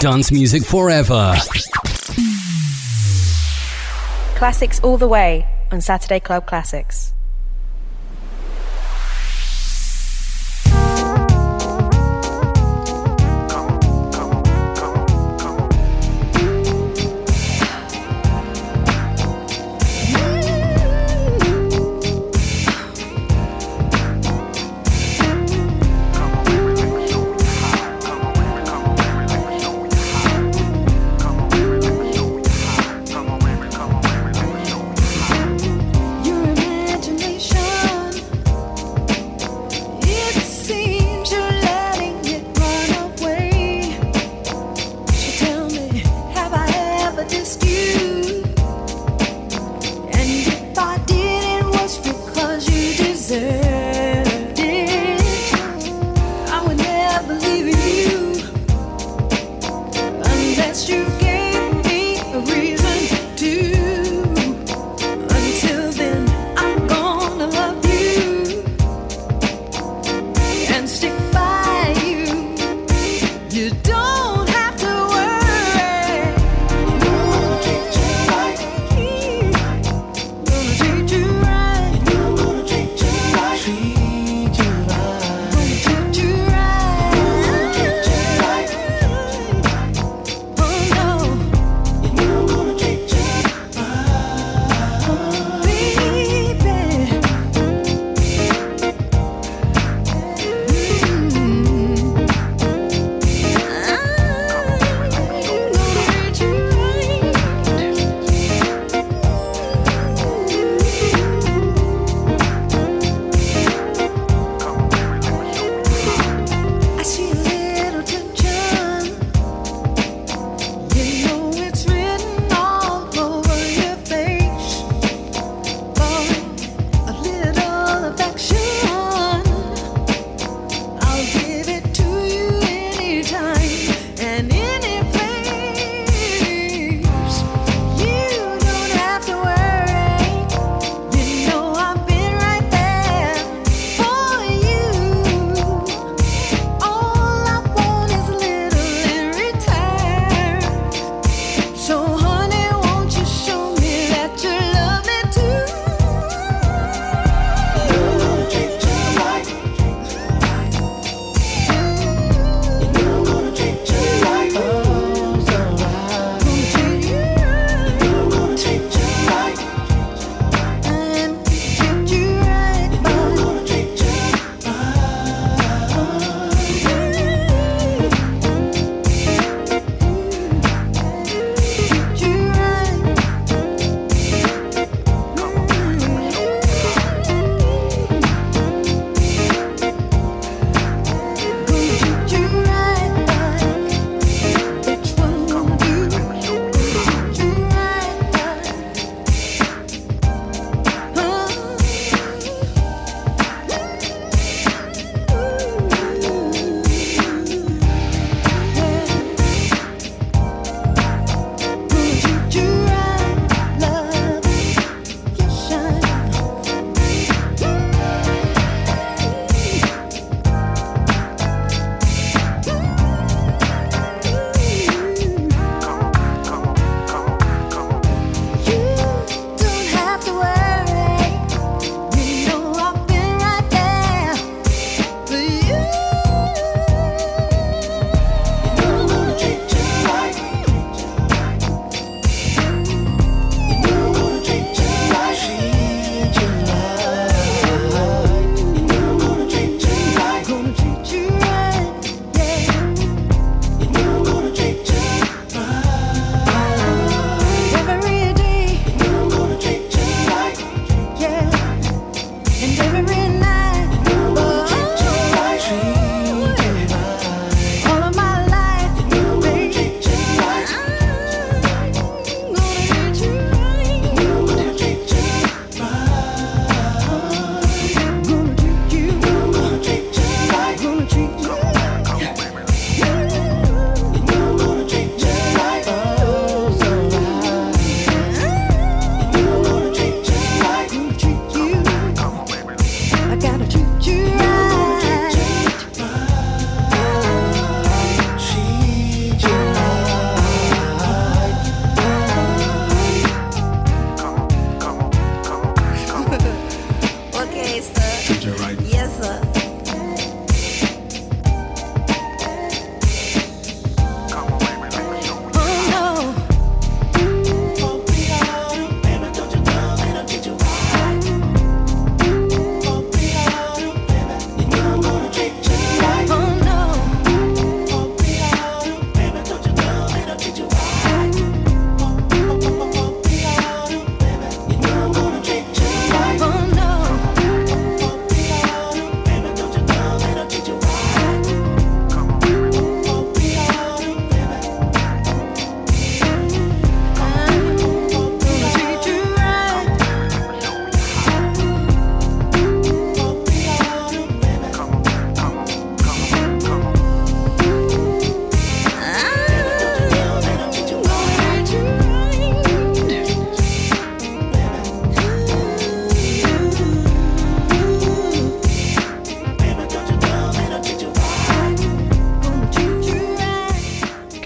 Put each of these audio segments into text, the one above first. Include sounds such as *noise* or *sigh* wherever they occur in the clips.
Dance music forever. Classics all the way on Saturday Club Classics.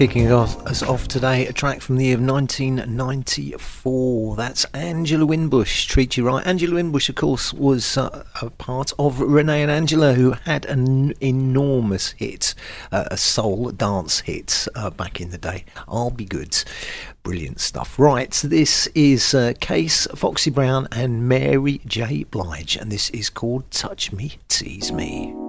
Kicking off us off today, a track from the year of 1994. That's Angela Winbush, Treat You Right. Angela Winbush, of course, was uh, a part of Renee and Angela, who had an enormous hit, uh, a soul dance hit uh, back in the day. I'll Be Good. Brilliant stuff. Right, this is uh, Case, Foxy Brown, and Mary J. Blige, and this is called Touch Me, Tease Me.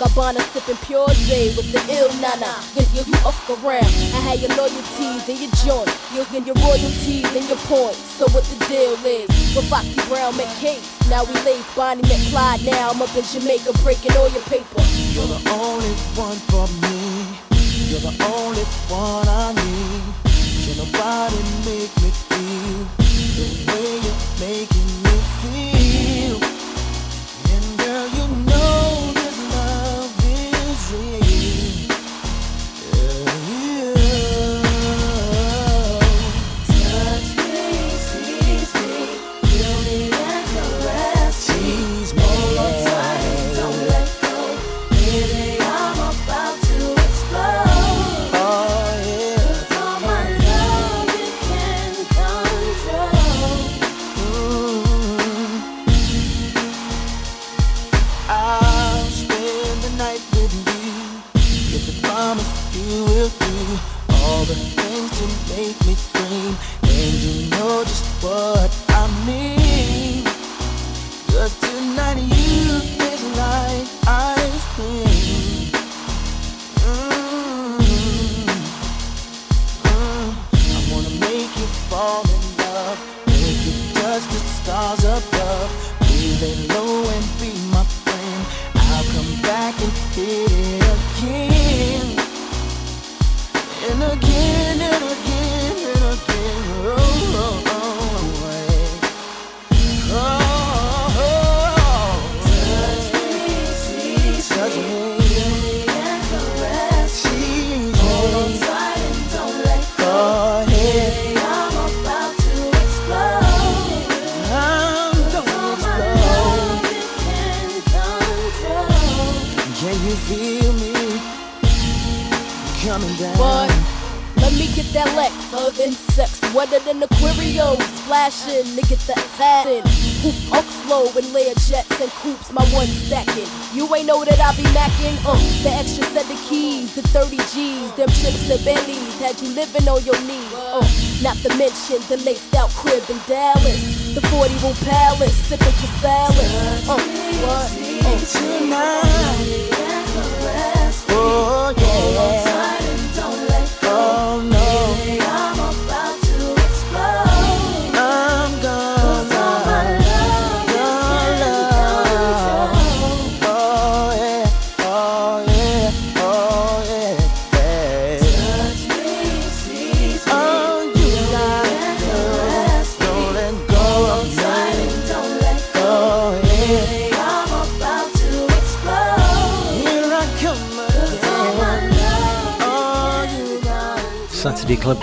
Gabbana sipping pure J with the ill nana, get you, you up around. I had your loyalties and your joint, you get your royalties and your points. So what the deal is? With Foxy Brown met Case, now we lace Bonnie Clyde, now I'm up in Jamaica breaking all your paper. You're the only one for me, you're the only one I need. Can nobody make me feel the way you're making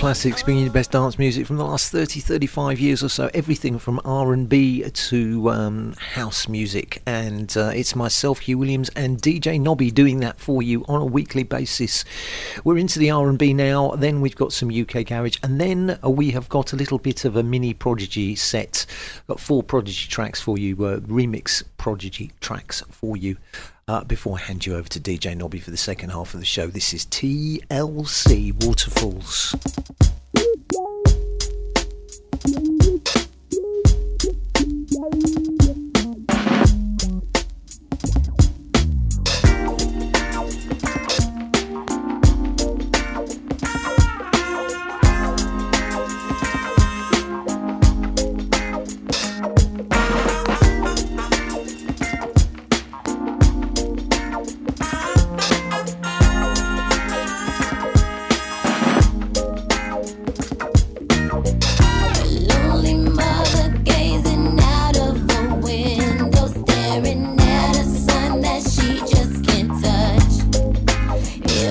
Classics bringing you the best dance music from the last 30, 35 years or so. Everything from R&B to um, house music. And uh, it's myself, Hugh Williams, and DJ Nobby doing that for you on a weekly basis. We're into the R&B now. Then we've got some UK garage. And then we have got a little bit of a mini Prodigy set. Got four Prodigy tracks for you, uh, remix Prodigy tracks for you. Uh, before I hand you over to DJ Nobby for the second half of the show, this is TLC Waterfalls.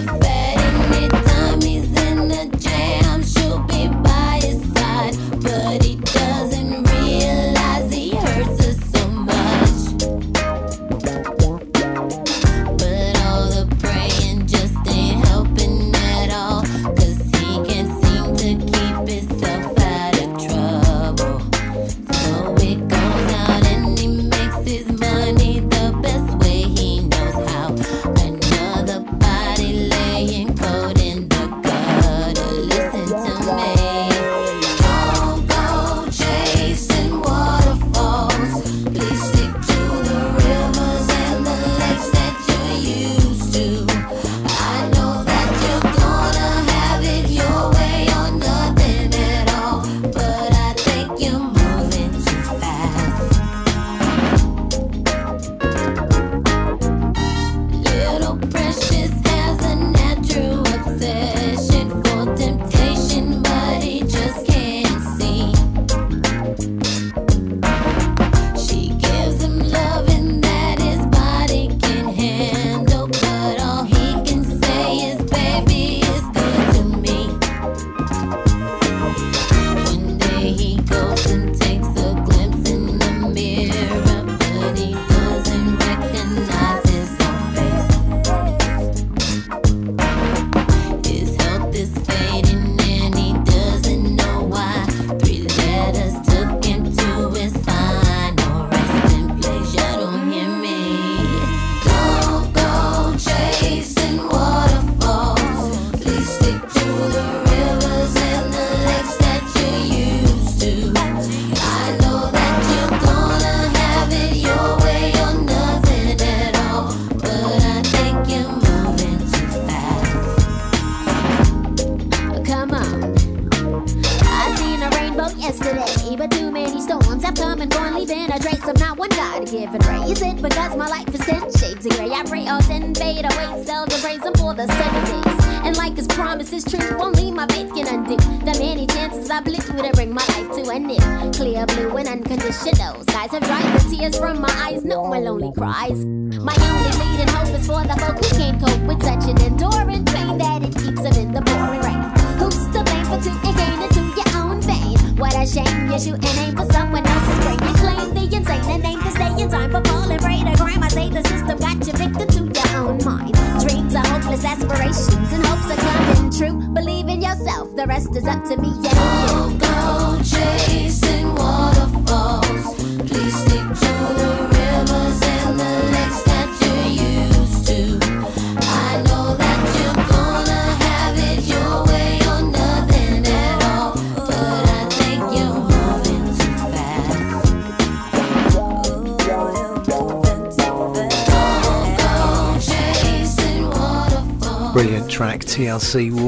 the best.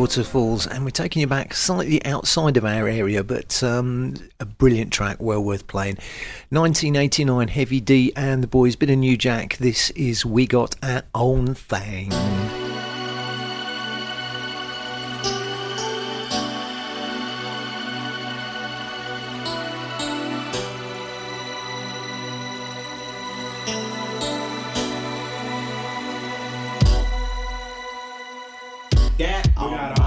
Waterfalls, and we're taking you back slightly outside of our area, but um, a brilliant track, well worth playing. 1989 Heavy D and the Boyz, bit of New Jack. This is We Got Our Own Thing. that. We got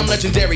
I'm legendary.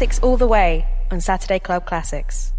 Classics all the way on Saturday Club Classics.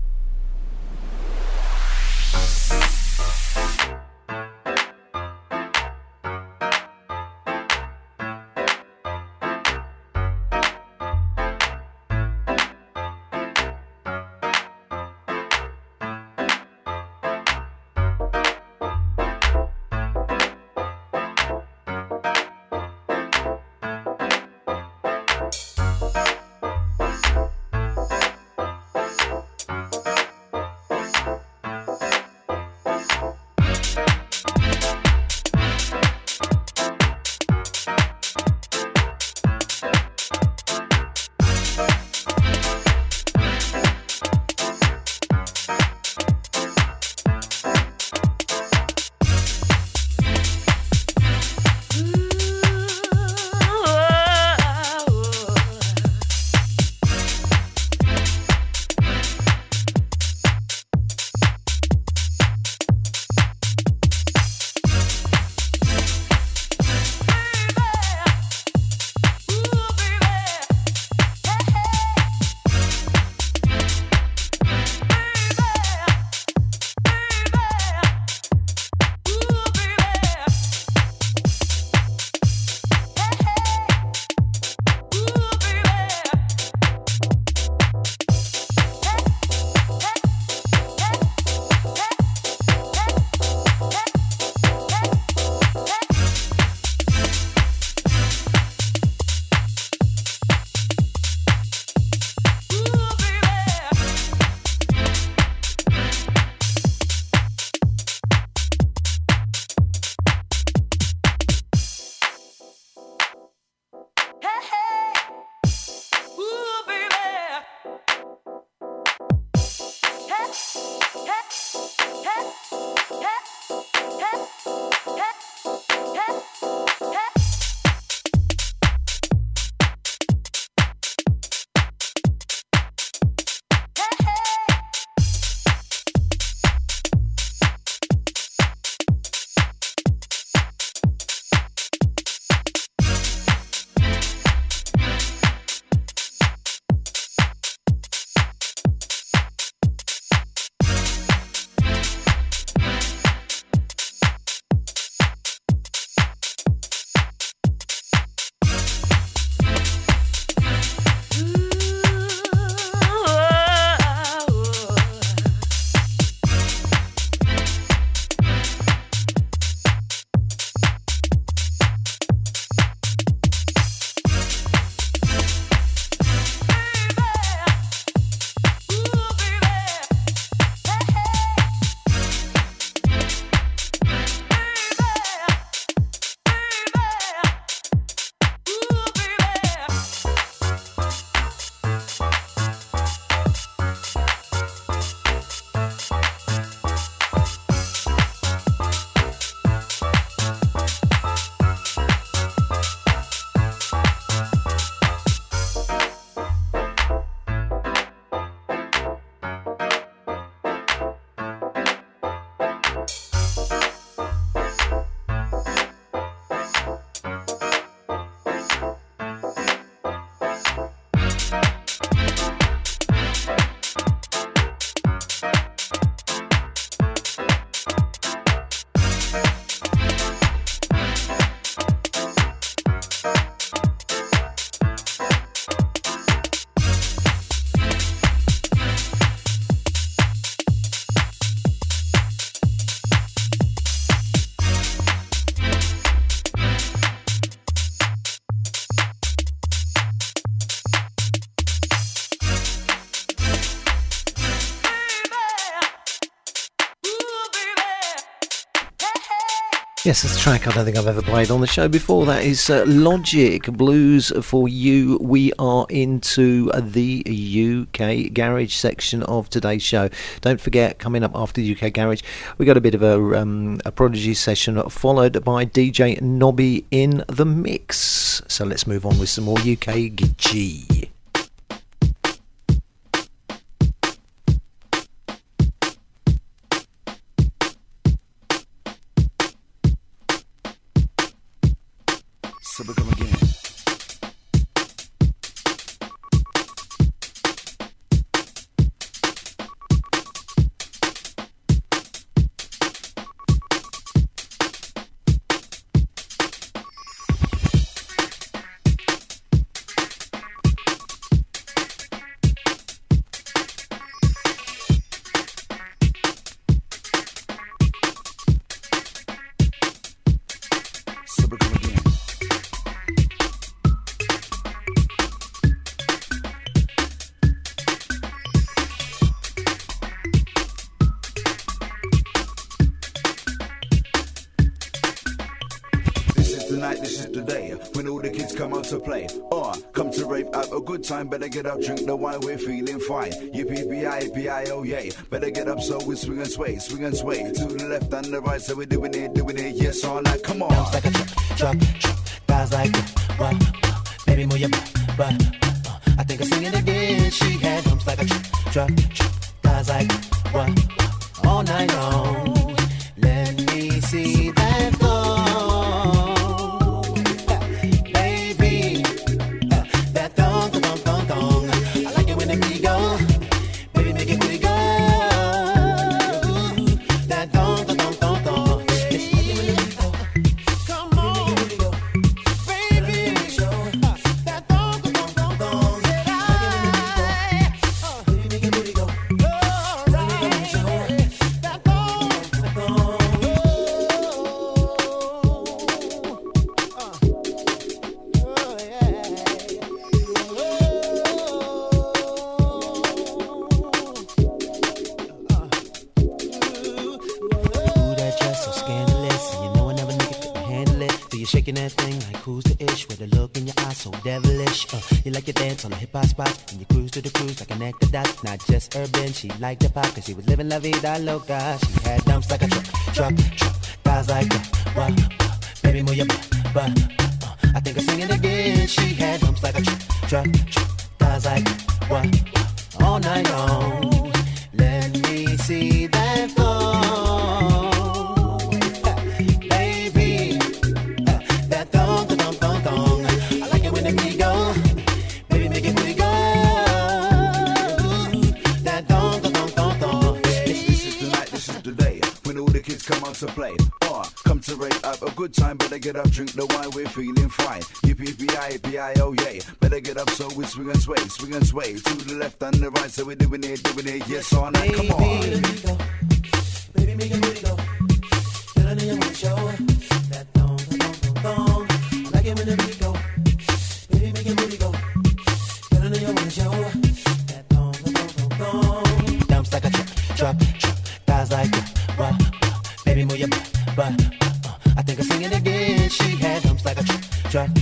Yes, it's a track I don't think I've ever played on the show before. That is uh, Logic Blues for You. We are into the UK Garage section of today's show. Don't forget, coming up after the UK Garage, we got a bit of a, um, a Prodigy session followed by DJ Nobby in the mix. So let's move on with some more UK G. get up, drink the wine, we're feeling fine. Yippee-bi-bi-o, yay. Better get up so we swing and sway, swing and sway. To the left and the right, so we're doing it, doing it, yes, all night. Come on. like a truck, truck, truck. Guys like that, urban, she liked the pop. Cause she was living la vida loca. She had dumps like a truck, truck, truck. Guys like that. What? Baby, move your butt. Uh, I think I'm singing again. She had dumps like a truck, truck, truck. Guys like that. Good time. Better get up, drink the wine, we're feeling fine. Yippee-bi-bi-o, oh, yay. Better get up so we swing and sway, swing and sway. To the left and the right, so we're doing it, doing it, yes, all night. Come on. Baby, make your booty go. Get under your window, show that dong, dong, dong. I like it when the beat go. Baby, make your booty go. Get under your window, show that dong, dong, dong. Dumps like a truck, truck, truck. Guys like what, what? Baby, move your butt, butt. Like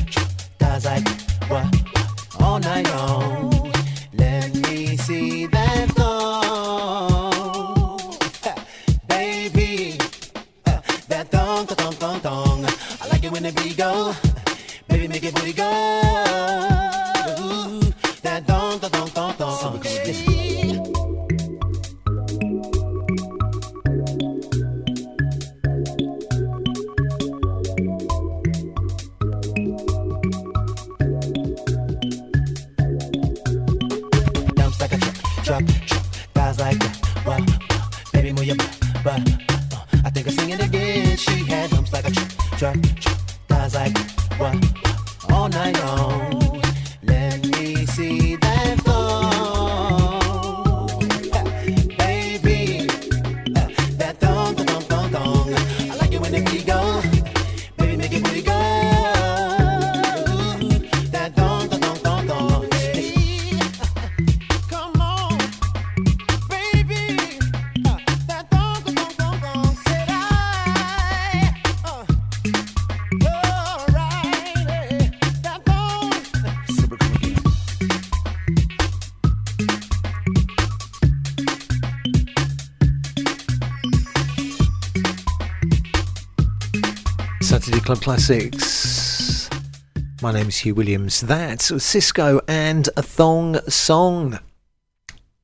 Classics. My name is Hugh Williams. That's Sisqó and a Thong Song.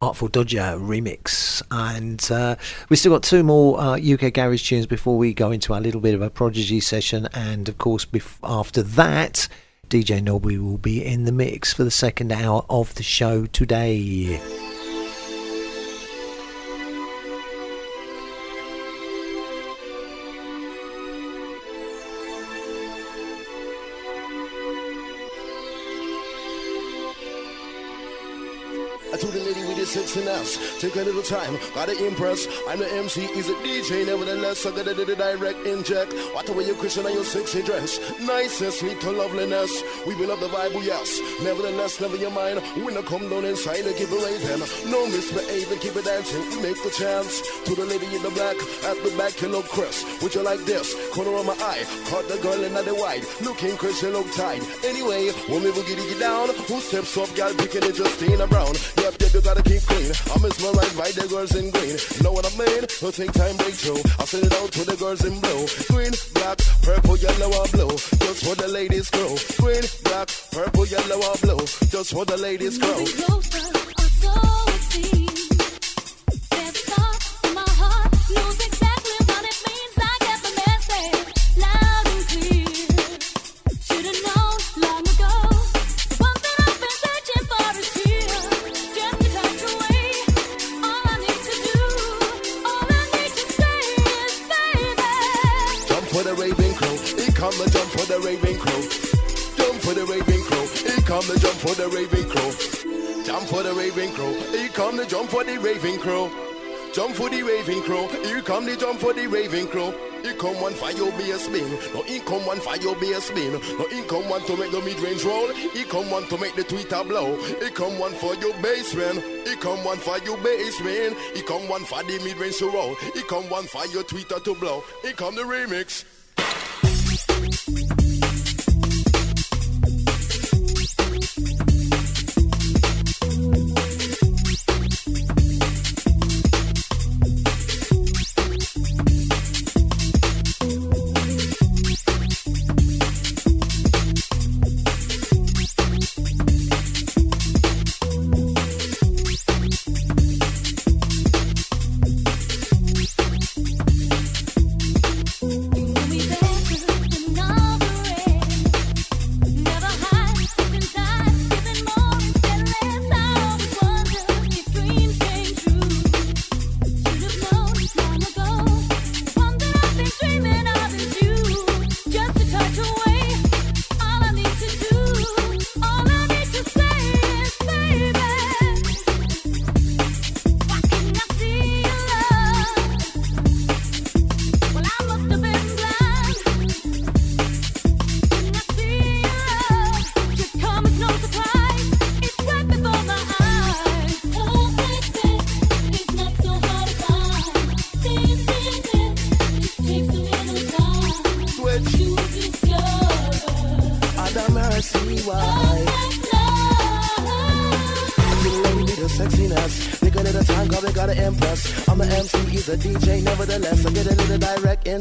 Artful Dodger remix. And uh, we've still got two more uh, UK Garage tunes before we go into our little bit of a Prodigy session. And of course, bef- after that, DJ Nobby will be in the mix for the second hour of the show today. Take a little time, gotta impress. I'm the MC, he's a DJ, nevertheless, I gotta do the direct inject. What the way you Christian and your sexy dress, nicest, to loveliness. We up the Bible, yes. Nevertheless, never your mind. When I come down inside, I keep it raising. No misbehaving, keep it dancing. We make the chance to the lady in the black at the back. You look Chris, would you like this? Corner of my eye, caught the girl in the white. Looking Chris, you look tight. Anyway, we will get it down, who steps up, girl, picking it, Justina Brown. Yep, yep, you gotta keep clean. I'm mesmerized by the girls in green. Know what I mean? Don't take time breakthrough. I'll send it out to the girls in blue. Green, black, purple, yellow, or blue. Just for the ladies grow. Green, black, purple, yellow, or blue. Just for the ladies grow. Jump for for the raving crow. Jump for the raving crow. He come to jump for the raving crow. Jump for the raving crow. Here come the jump for the raving crow. Here come one for your bass spin. No, here come one for your bass spin. No, here come one to make the mid range roll. Here come one to make the tweeter blow. Here come one for your bass man. Here come one for your bass man. Here come one for the mid range to roll. Here come one for your tweeter to blow. Here come the remix.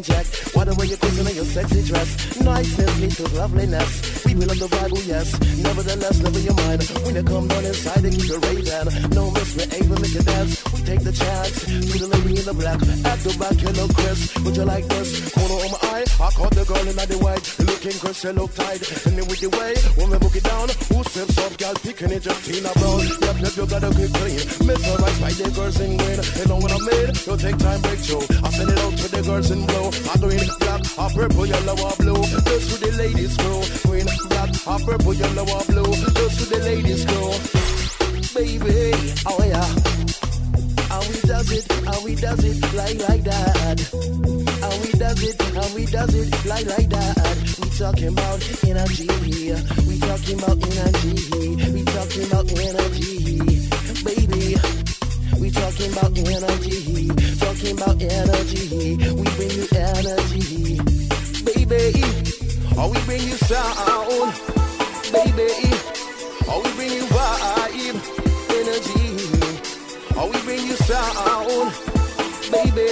Direct inject. Why the way you're kissing in your sexy dress? Niceness leads to loveliness. We will love the Bible, oh yes. Nevertheless, never your mind. When you come down inside, they keep the raving. No misbehaving, make it dance. We take the chance. To the lady in the black. At the back, you look Chris, you look tight. And then with the way, when we book it down, who steps up, girl, picking it, just Tina Brown. Yep, yep, you gotta get clean. Mesmerized by the girls in green. You know what I mean? You take time, break through. I send it out to the girls in blue. I green, black, a purple, yellow, or blue. Just to the ladies, crew. Green, black, a purple, yellow, or blue. Just to the ladies, crew. Baby, oh yeah. Does it, how we does it, like like that. How we does it, how we does it, like like that. We talking about energy, we talking about energy, we talking about energy, baby. We talking about energy, talking about energy. We bring you energy, baby. Or we bring you sound, baby. Or we bring you Or we bring you sound, baby.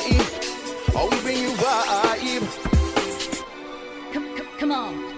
Or we bring you vibe. Come on. Come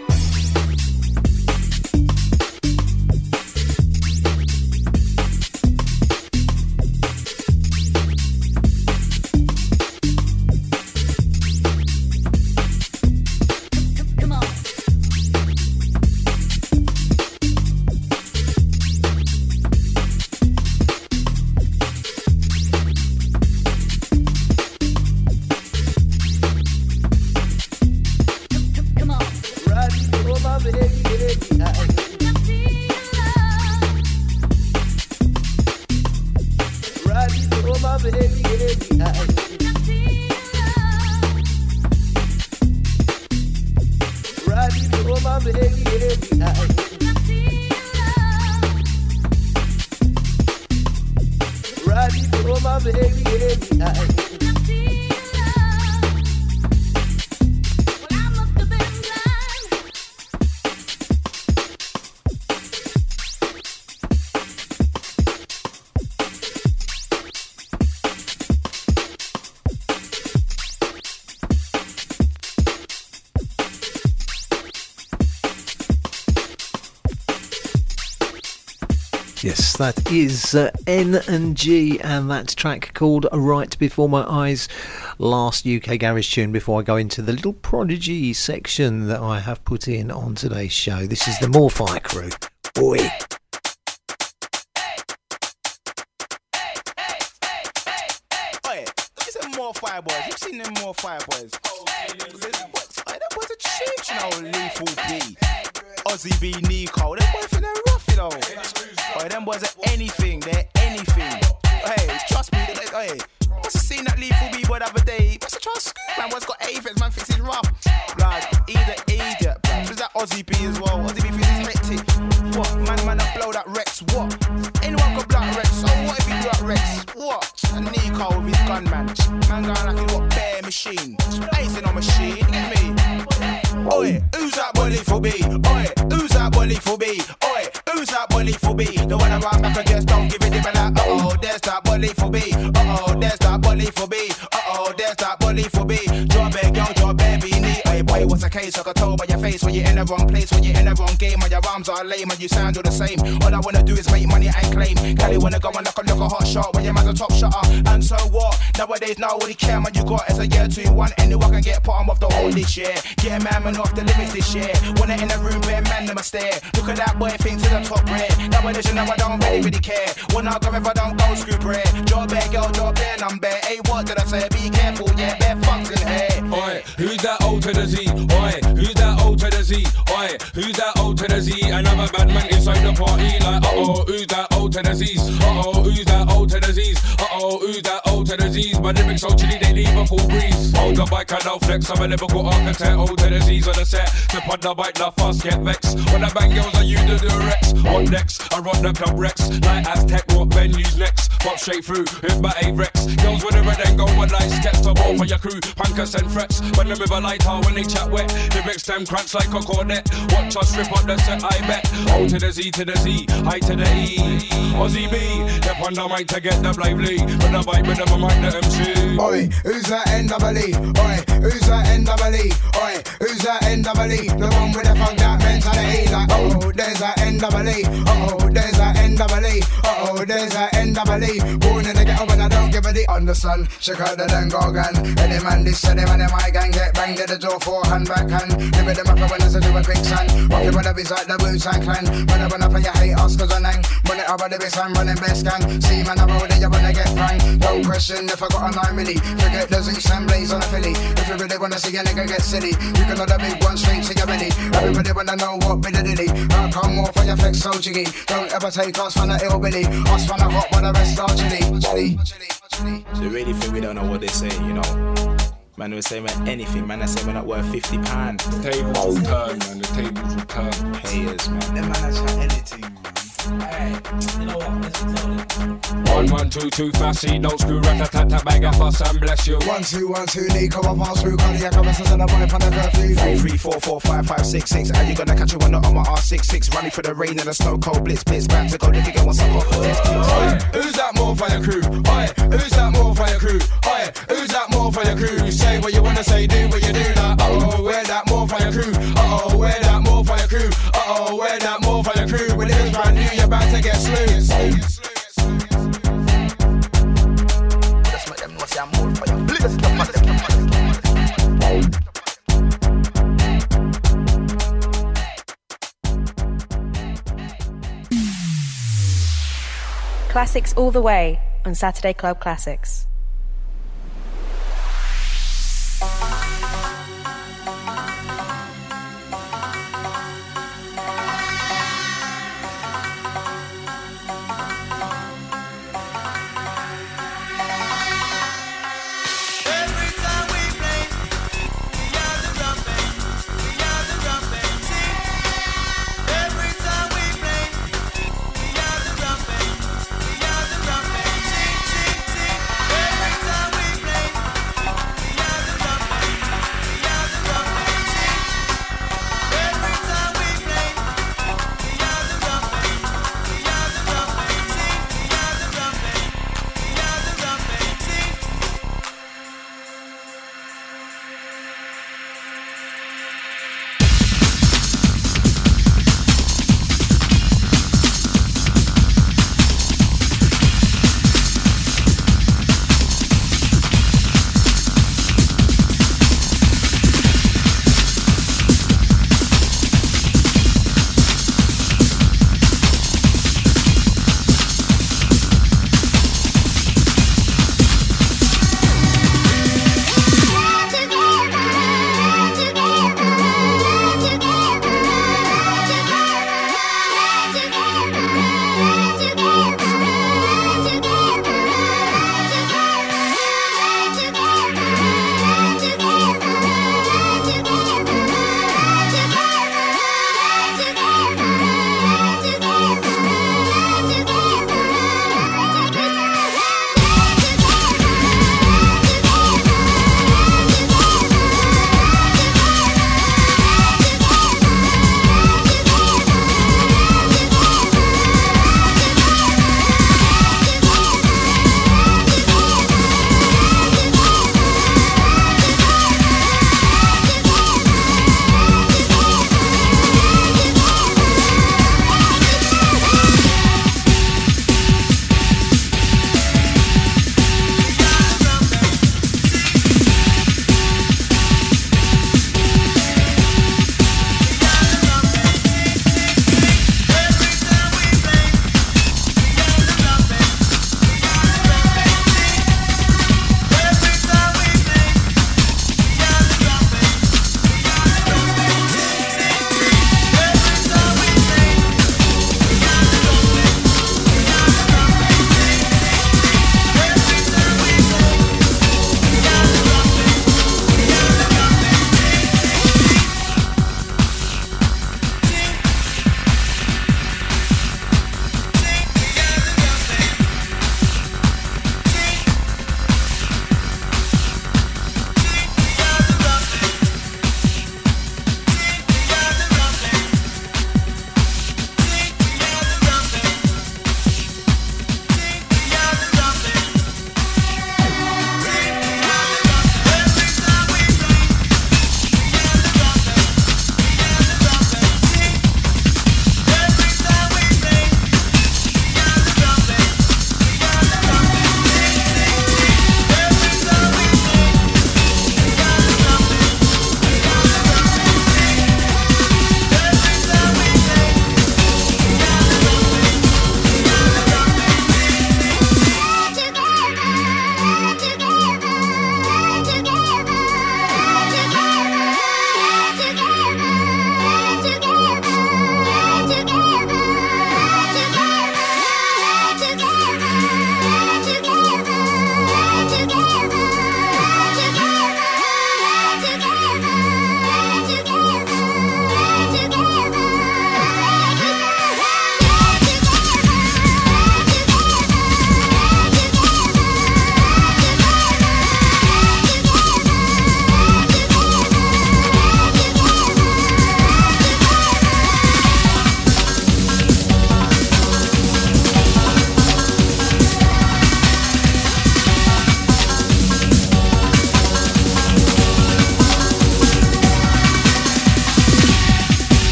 that is uh, N and G, and that track called "Right Before My Eyes." Last UK garage tune before I go into the little prodigy section that I have put in on today's show. This is the More Fire crew. At more fire boys. You've seen them more fire boys. That was a change, you know, Lethal B. Ozzy B, Nico. Them boys finna rough, you know. Oi, them boys are anything. They're anything. Hey, trust me. Hey, must have seen that Lethal B boy the other day. Must have scoop, man. Boy's got aphids, man. Thinks he's rough. He's an idiot, blood. Who's that Ozzy B as well? Ozzy B thinks he's hectic. What? Man, man, I blow that Rex. What? Anyone blow that Rex. So what if he blew that Rex? What? And Nico with his gun, man. Man going like he's got bare machine. I ain't seen machine. Get me? Oi, who's that boy for B? Oi, who's that boy for B? Who's that boy for B? The one around back and just don't give it him a like, oh, there's that bully for me. Uh oh, there's that bully for me. Uh oh, there's that bully for B. Drop big, yo, drop baby, knee. Hey boy, what's the case? I can tell by your face when you're in the wrong place, when you're in the wrong game, and your arms are lame, and you sound all the same. All I wanna do is make money and claim. Cali wanna go and look a look a hot shot when your man's a top shotter. And so what? Nowadays, nobody care, man. You got as a year two one, anyone can get bottom of the whole this year. Get man, man off the limits this year. They in the room, bare them stare. Look at that boy, think to the top rare. Nowadays, you know I don't really, really care. When I go if I don't go screw bread. Job bare, girl, job bare, I'm bare. Hey, what did I say? Be careful, yeah, bare fucks in here. Oi, who's that old to the Z? Oi, who's that old to the Z? Oi, who's that Z? Another bad man inside the party, like, uh oh, who's that old Z's? Uh oh, who's that old Z's? Uh oh, who's that old Z's? My lyrics so chilly, they leave a full breeze. Hold the bike, and I don't flex, I'm a lyrical architect, old Z's on the set. Step on the bike, the fast get vexed. When I bang girls, I use the Durex. On next, I rock the club Rex. Like Aztec, what venues next? Pop straight through, hit my A-Rex. Girls with the red and go one light sketch to ball for your crew. Punkers and frets. When the river light out, when they chat wet. Lyrics them crunch like a cornet. Watch us rip up the set, I bet. O to the Z to the Z, I to the E. Ozzy B, step on the mic to get them lively. With the vibe, with them, mic the MC. Oi, who's that NWE? Oi, who's that NWE? Oi, who's that NWE? The one with the funk that mentality. Like, oh, there's that NWE. Oh, there's that NWE. Oh, there's that NWE. Born in the ghetto, but I don't give a D. Understand? Check out the then go gun. Any man this, any man my gang get banged at the door, forehand, backhand. Live with them up when there's a do a son. Walking with the beats like the Wu Tang Clan. When I up and you hate us, cause I nang. Run it with the beats, I'm running best gang. See, man, I roll it, you wanna get pranked. Don't question if I got a 9 milli. Forget the Zeus and Blaze on a Philly. If you really wanna see a nigga get silly, you can the big one straight to your belly. Everybody wanna know what bit of dilly. How come more for your flex so jiggy? Don't ever take us from the ill Billy. Us from the hot, but the rest are chilly. Chilly. They really think we don't know what they're saying, you know. Man, they were saying man, anything, man. They say we're not worth 50 pounds. The tables will turn, man. The tables will turn. Payers, man. Them man chat anything, man. One, one, two, two, fussy, don't screw, rat tat tat bag fuss and bless you. One, two, one, two, Nico, I pass through cardiac arrest and a boy on the curfew. Three, three, four, four, five, five, six, six. Are you gonna catch it when not on my R66? Running for the rain and the snow cold blitz, blitz. Back to go, lick again, once I'm off for test. Oi, who's that more for your crew? Oi, who's that more for your crew? Oi, who's that more for your crew? Say what you wanna say, do what you do. Like, oh, where that more for your crew? Uh oh, where that more for your crew? Uh oh, where that more for your crew? When it's brand new, you're about to get slew. Just make them know say I'm more for you. Listen to my Classics all the way on Saturday Club Classics.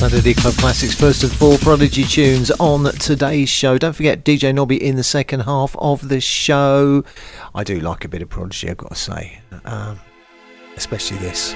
Saturday Club Classics, first of four Prodigy tunes on today's show. Don't forget DJ Nobby in the second half of the show. I do like a bit of Prodigy, I've got to say, um, especially this.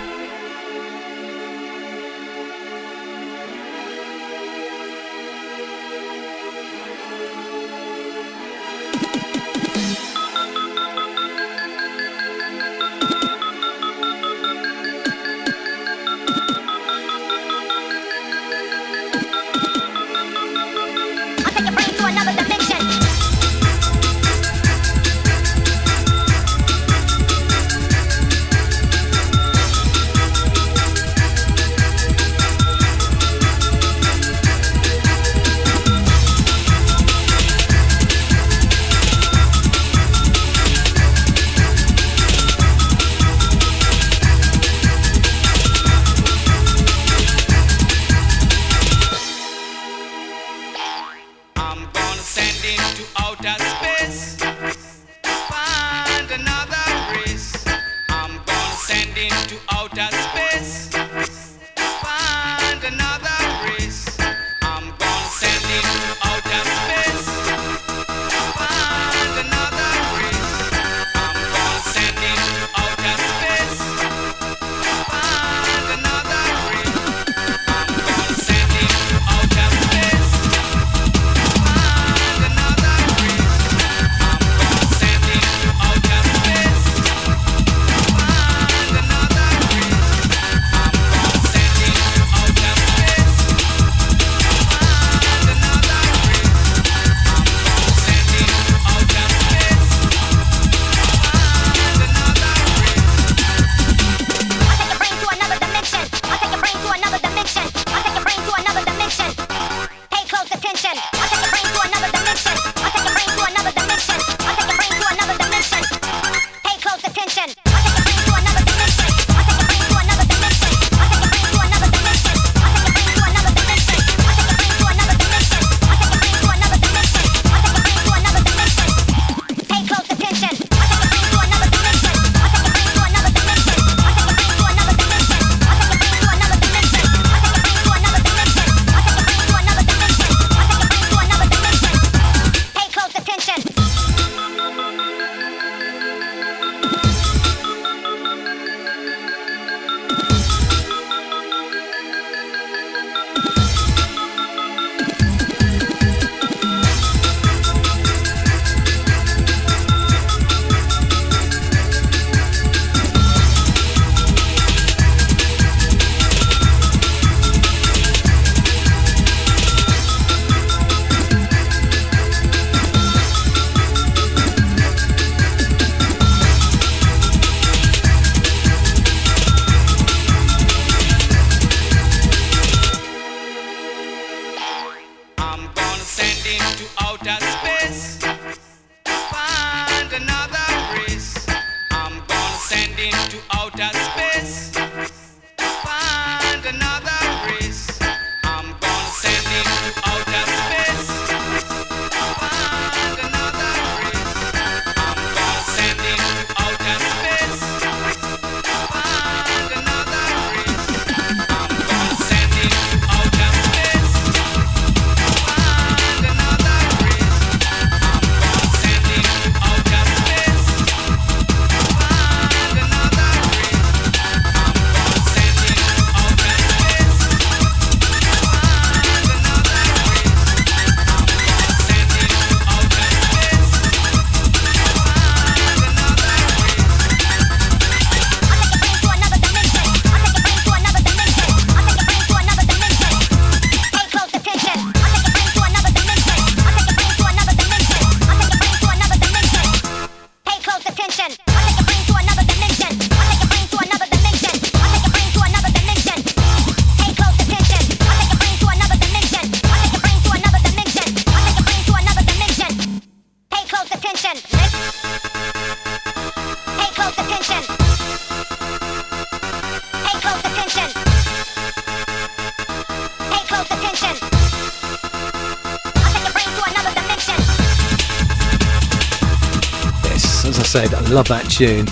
love that tune.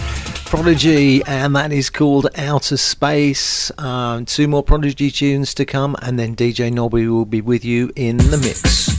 Prodigy, and that is called Out of Space. Um, two more Prodigy tunes to come, and then DJ Nobby will be with you in the mix.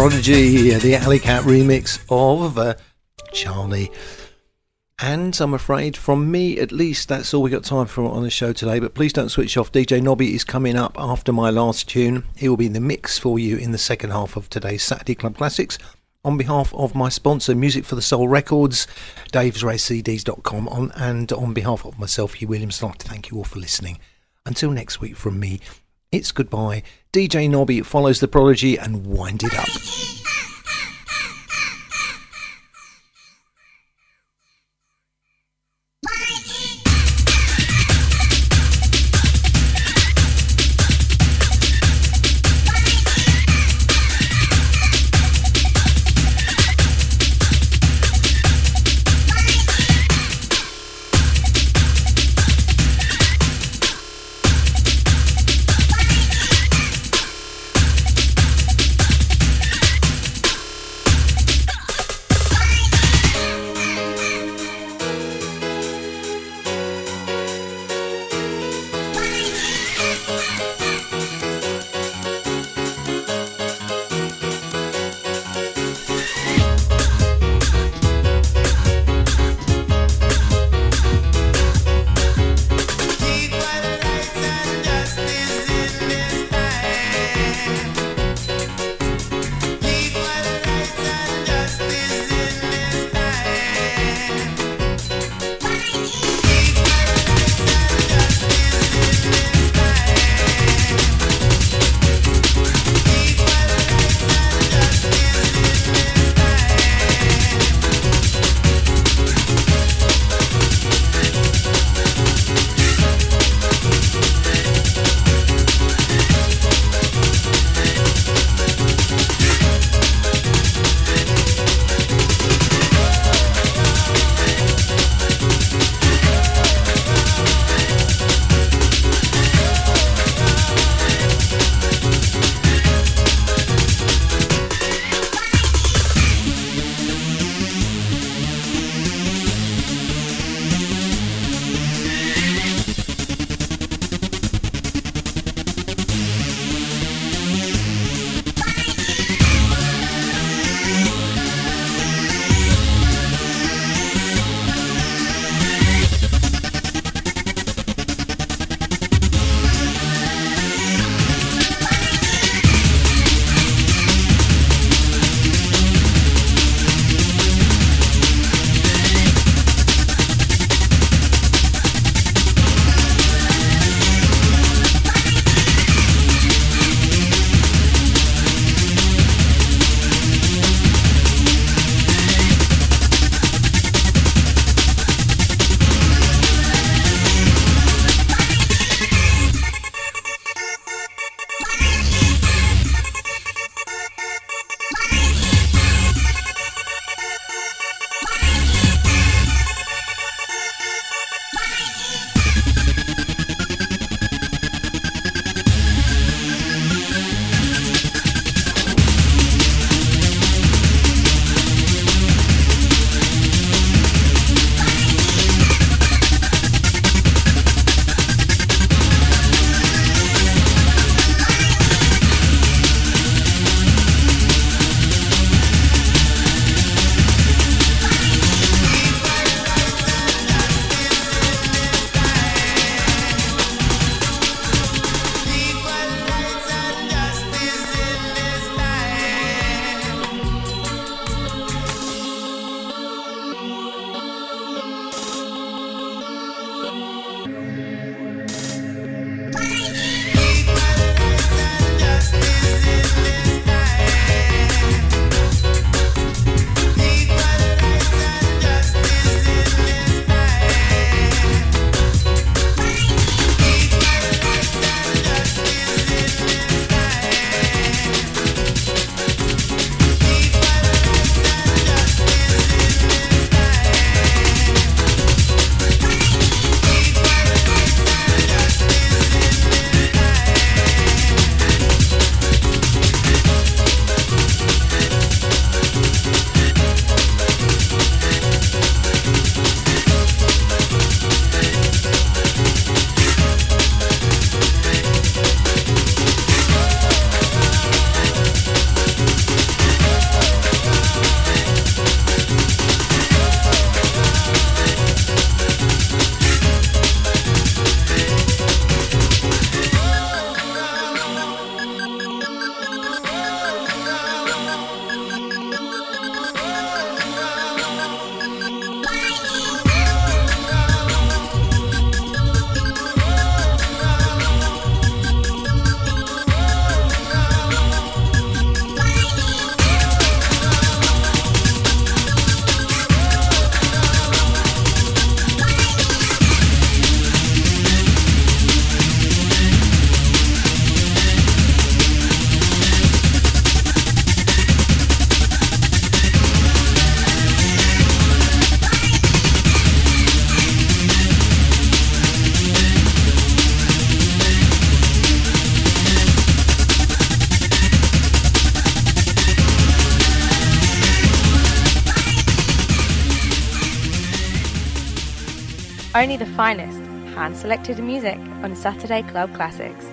Prodigy, uh, the Alley Cat remix of uh, Charly. And I'm afraid, from me at least, that's all we got time for on the show today. But please don't switch off. DJ Nobby is coming up after my last tune. He will be in the mix for you in the second half of today's Saturday Club Classics. On behalf of my sponsor, Music for the Soul Records, davesrarecds.com, on, and on behalf of myself, Hugh Williams, I'd like to thank you all for listening. Until next week from me, it's goodbye. DJ Nobby follows the prodigy and wind it up. *laughs* Only the finest, hand selected music on Saturday Club Classics.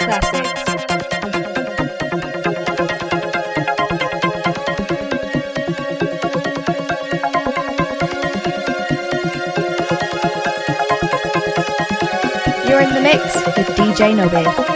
You're in the mix with DJ Nobby.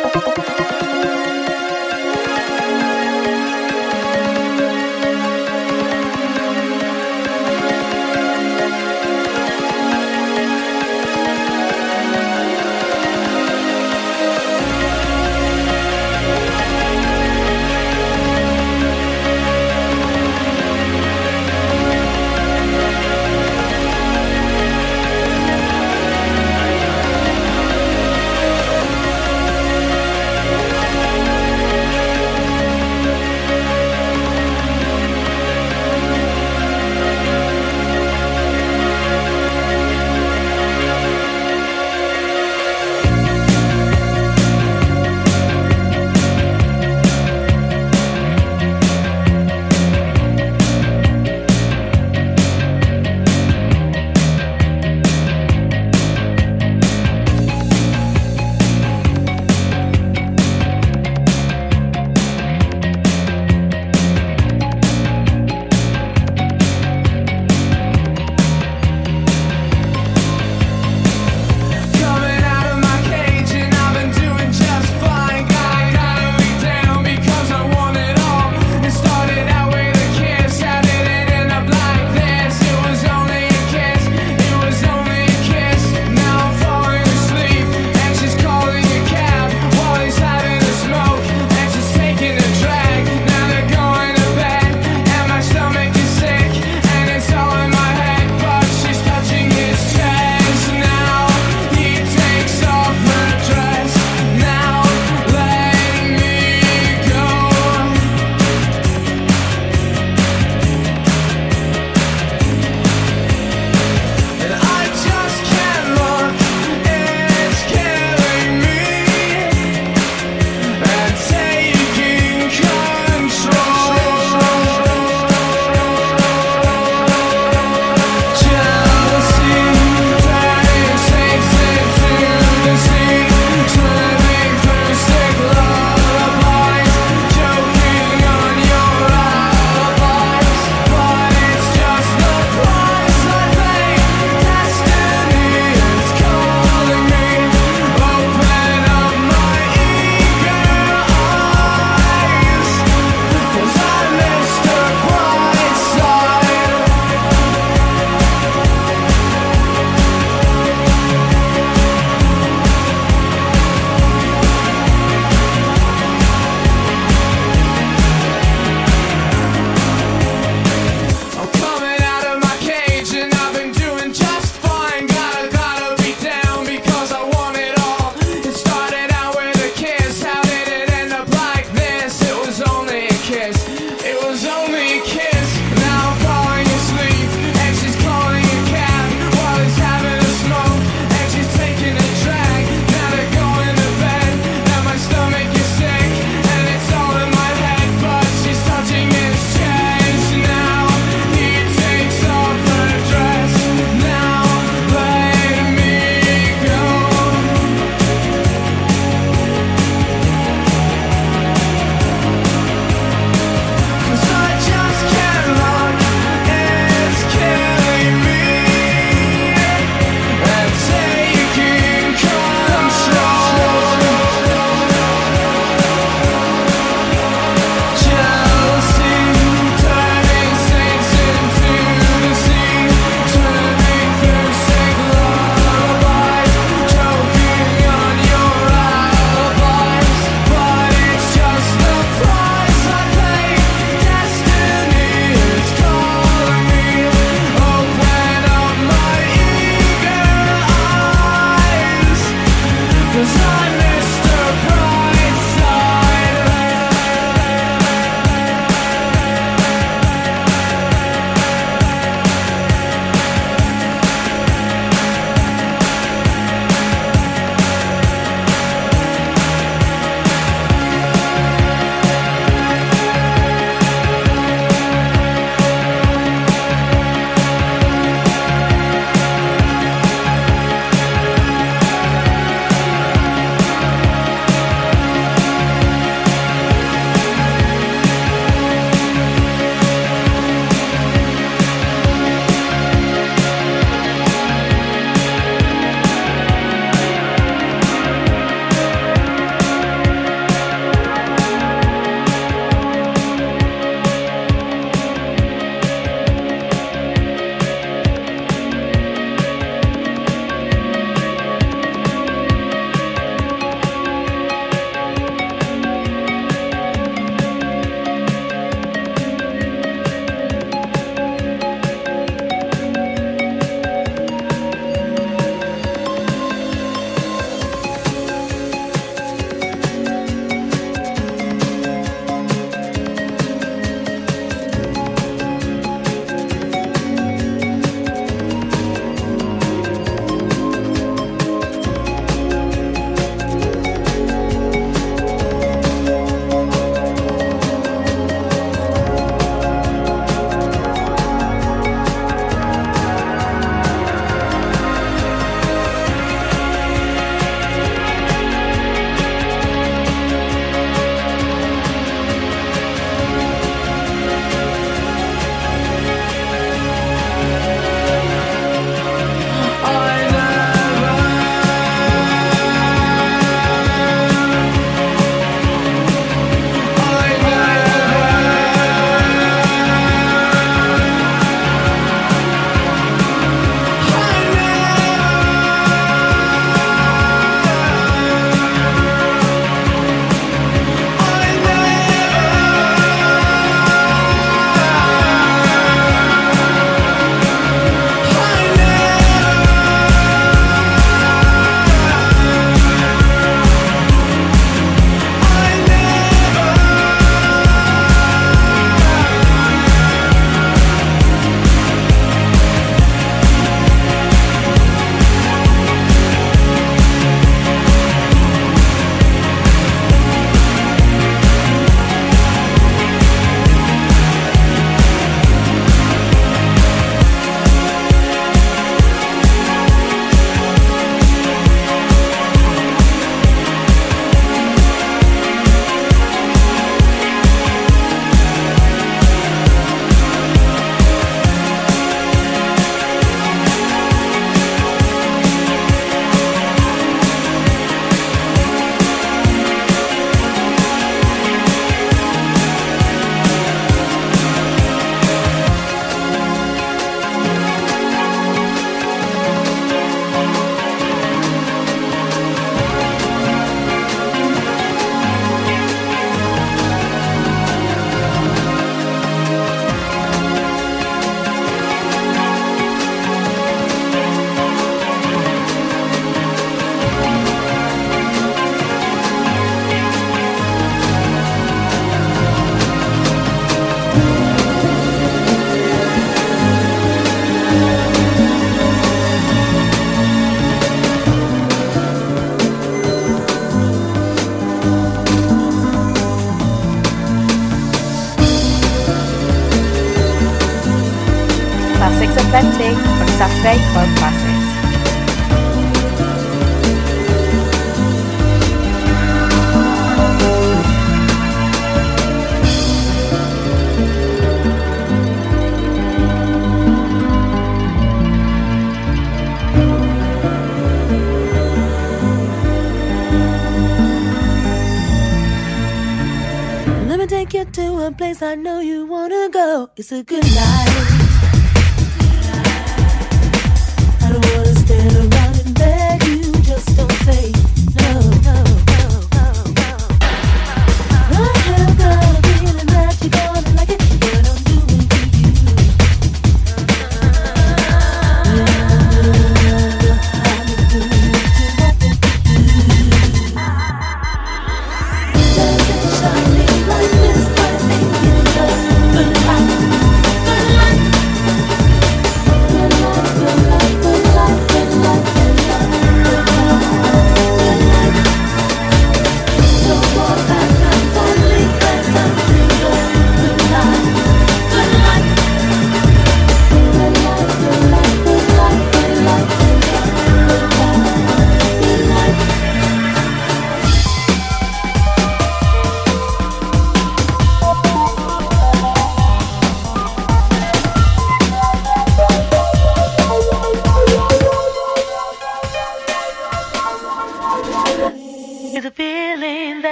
to a place I know you wanna go. It's a good life.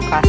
podcast.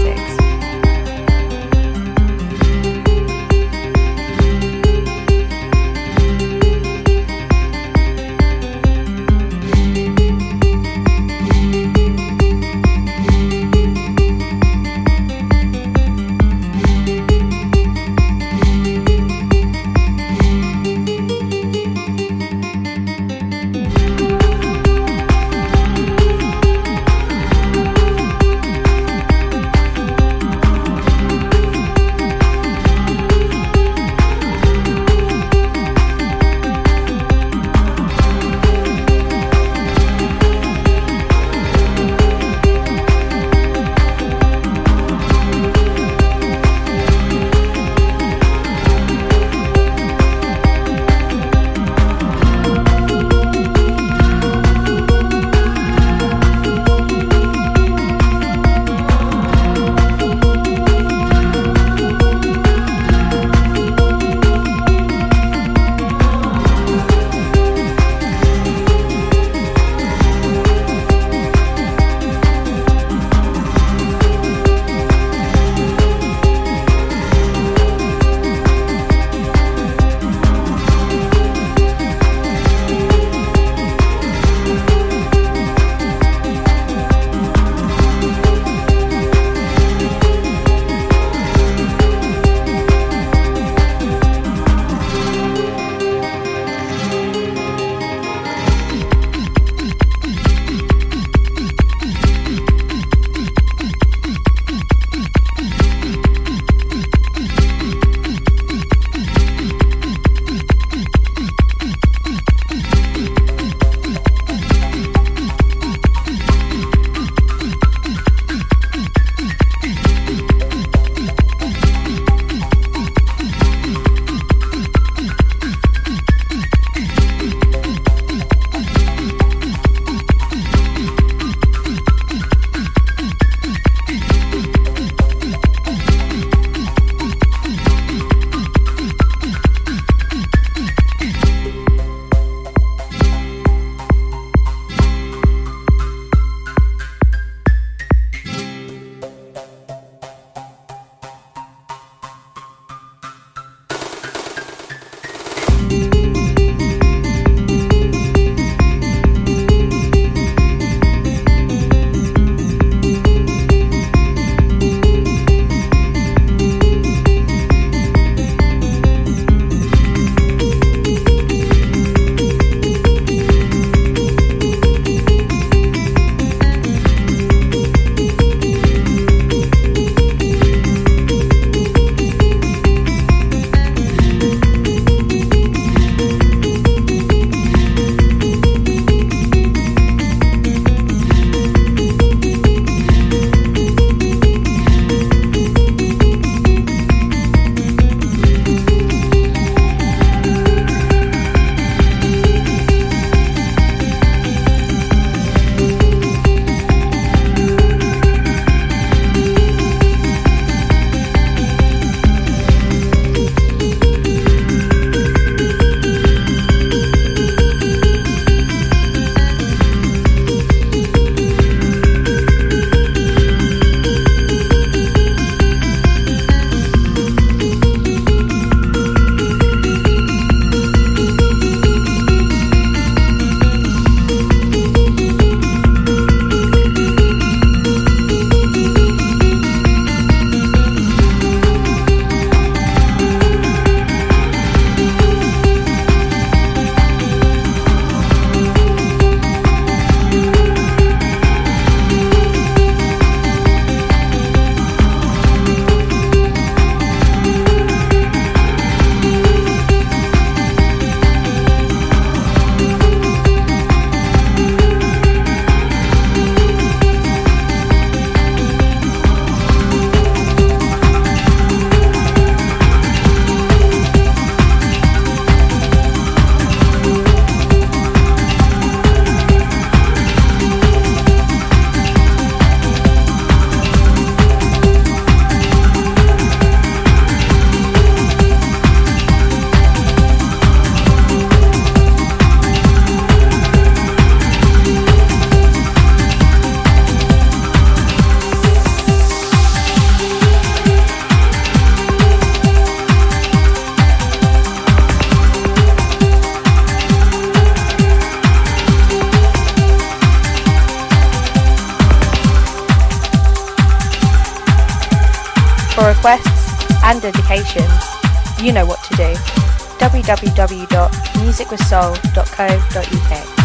www.musicwithsoul.co.uk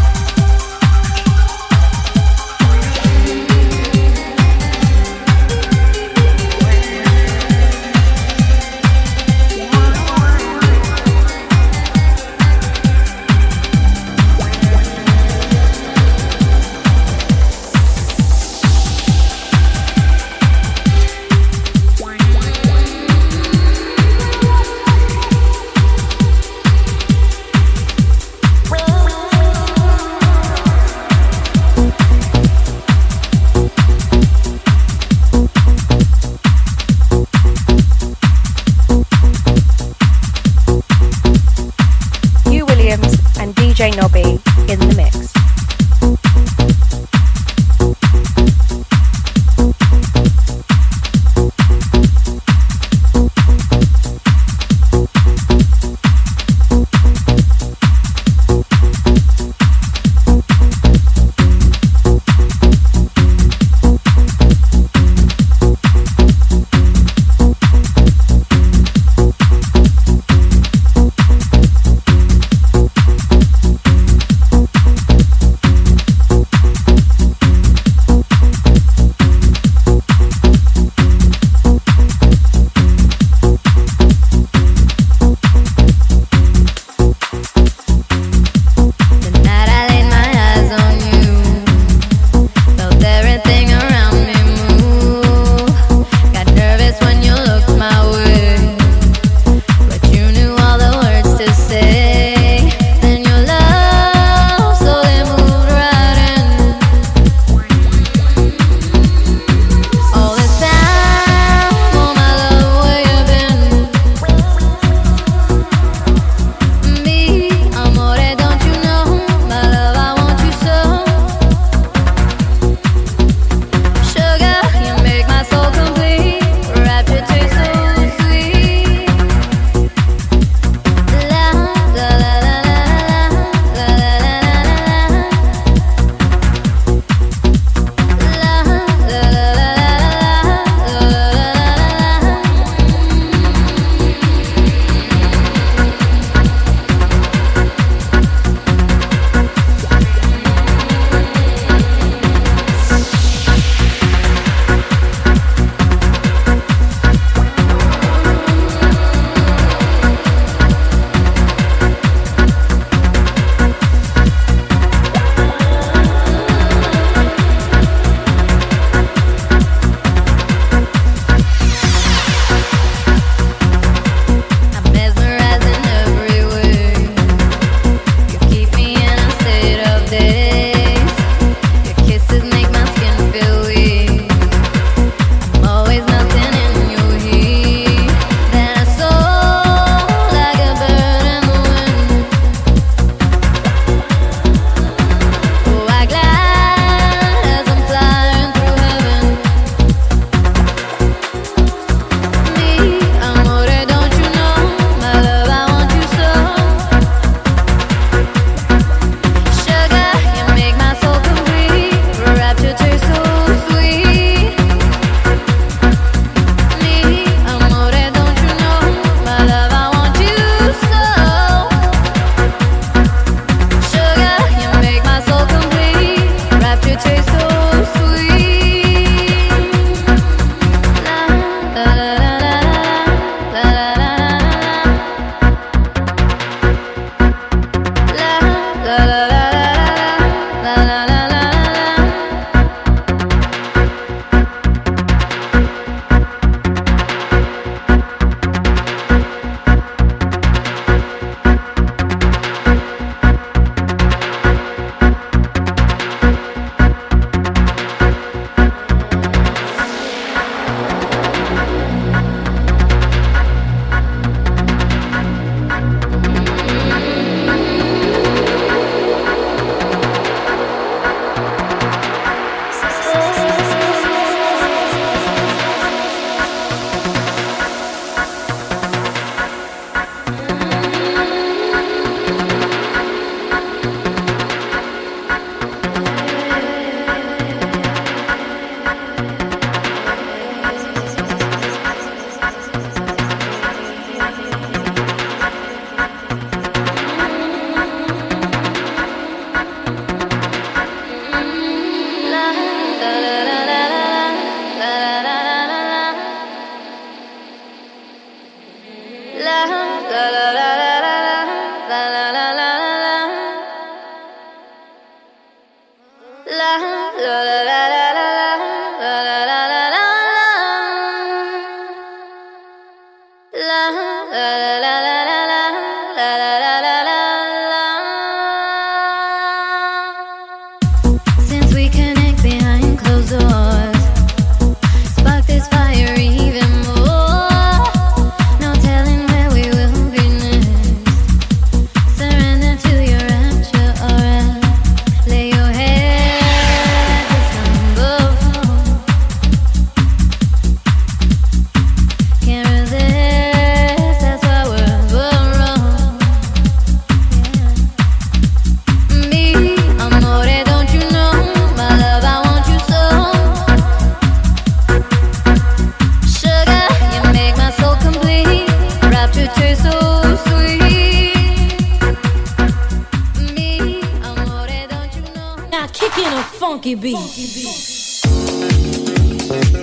Kicking a funky beat. Funky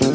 beat.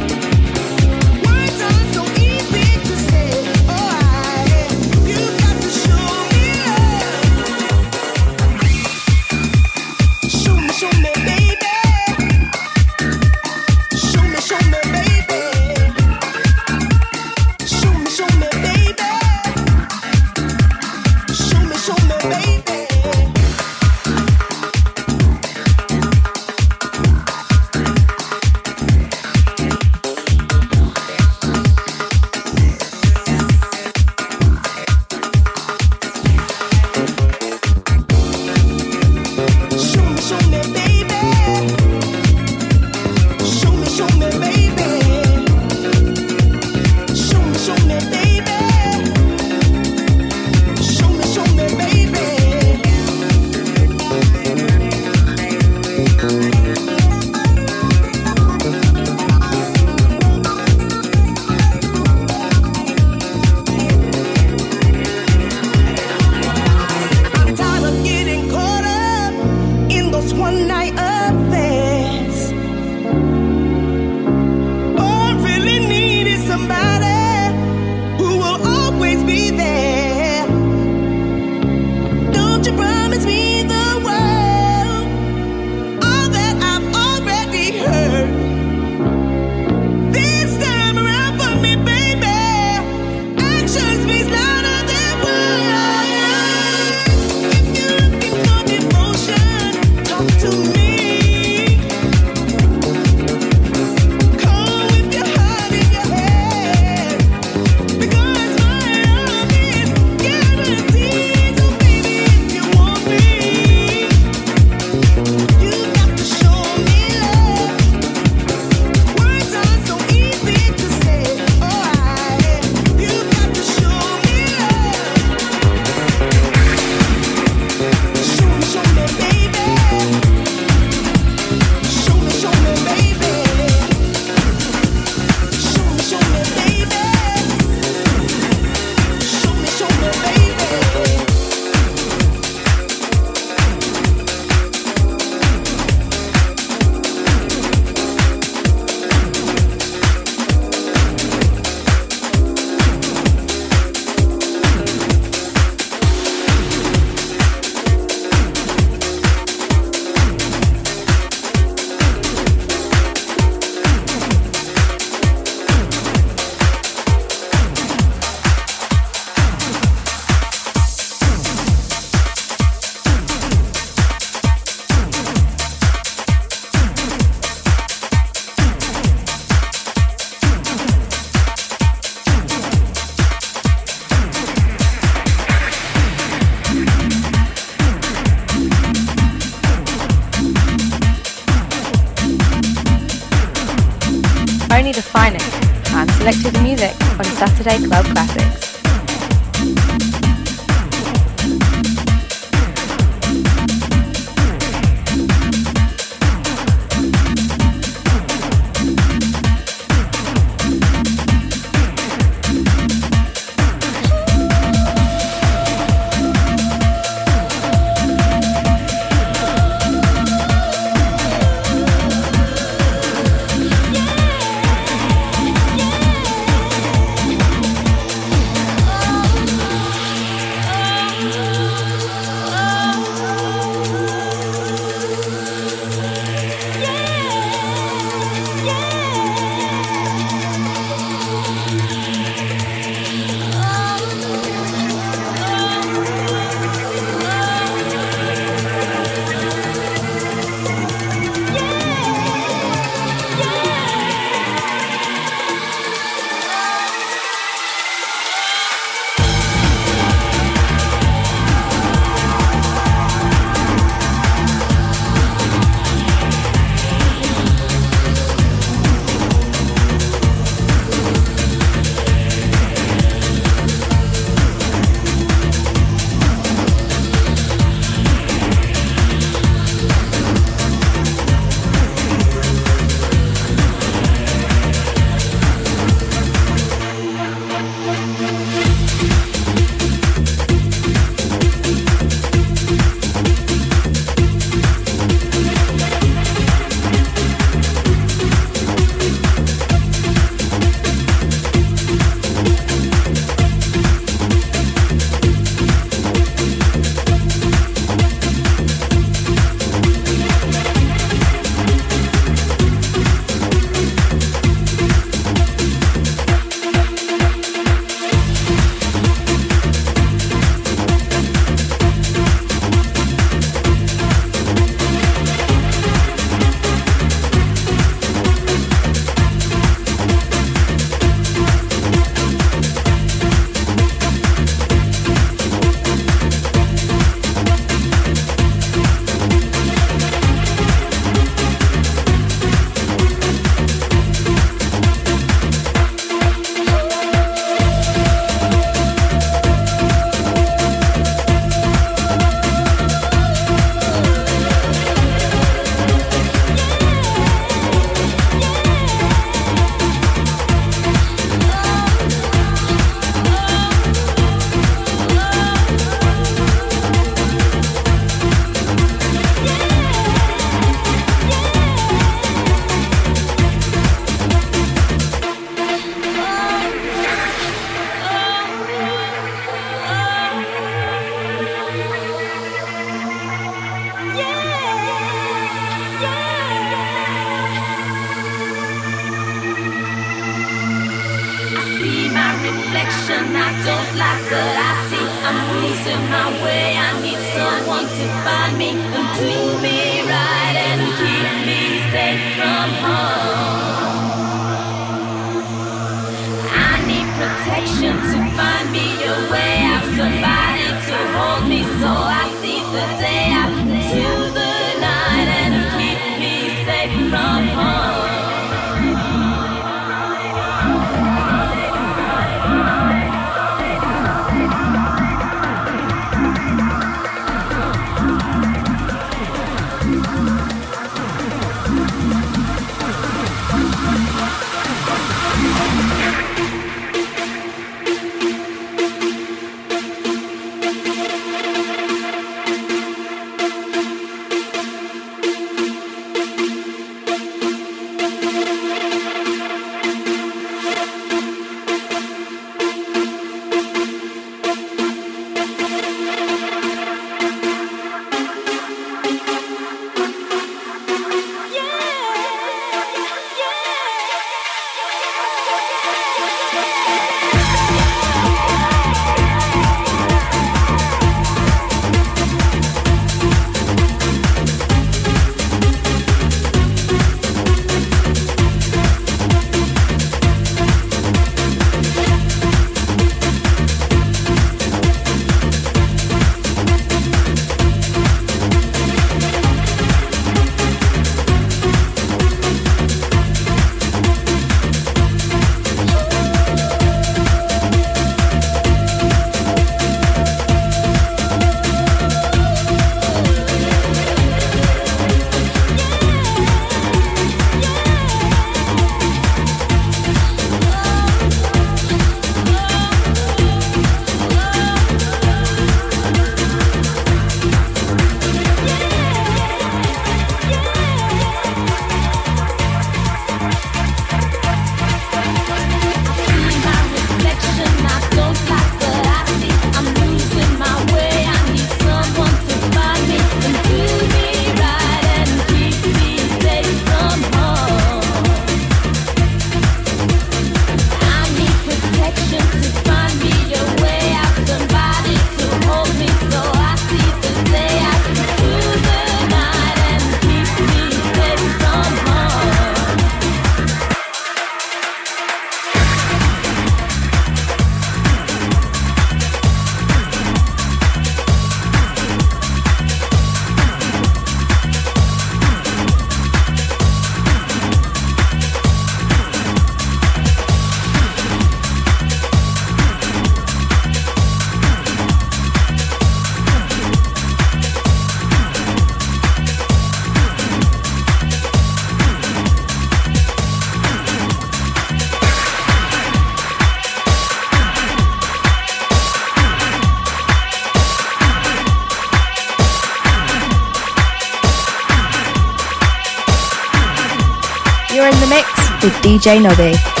with DJ Nobby.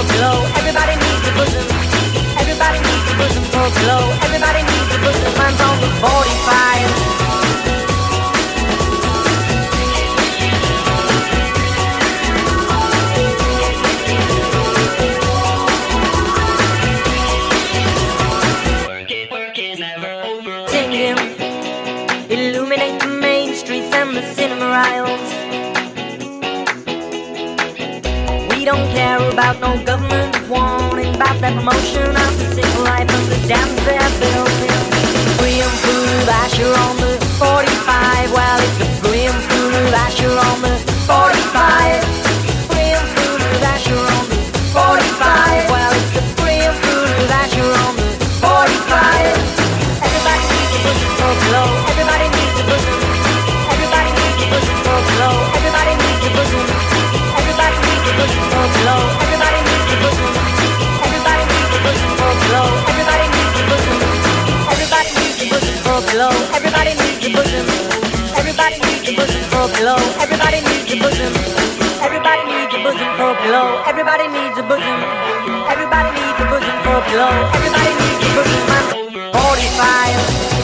for glow. Everybody needs a bosom. Everybody needs a bosom for glow. Everybody needs a bosom. Mine's on the 45. about no government warning about that promotion of the sick life of the damn they're building. Green food, I on the 45. Well, it's a green food, I sure on Everybody needs a bosom. Everybody needs a bosom for a pillow. Everybody needs a bosom. Everybody needs a bosom for a pillow. Everybody needs a bosom. Everybody needs a bosom for a pillow. Everybody needs a bosom. I'm 45.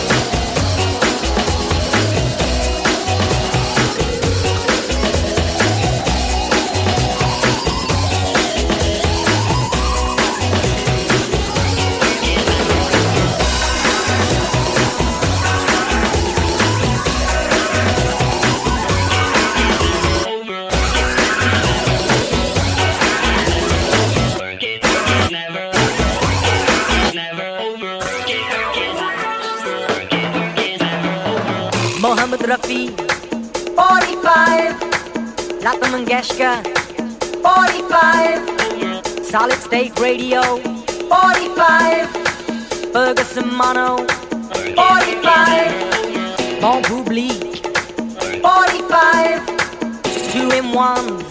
Simon 45. Solid State Radio. 45. Ferguson Mono. 45. Bon Public. 45. Two in ones.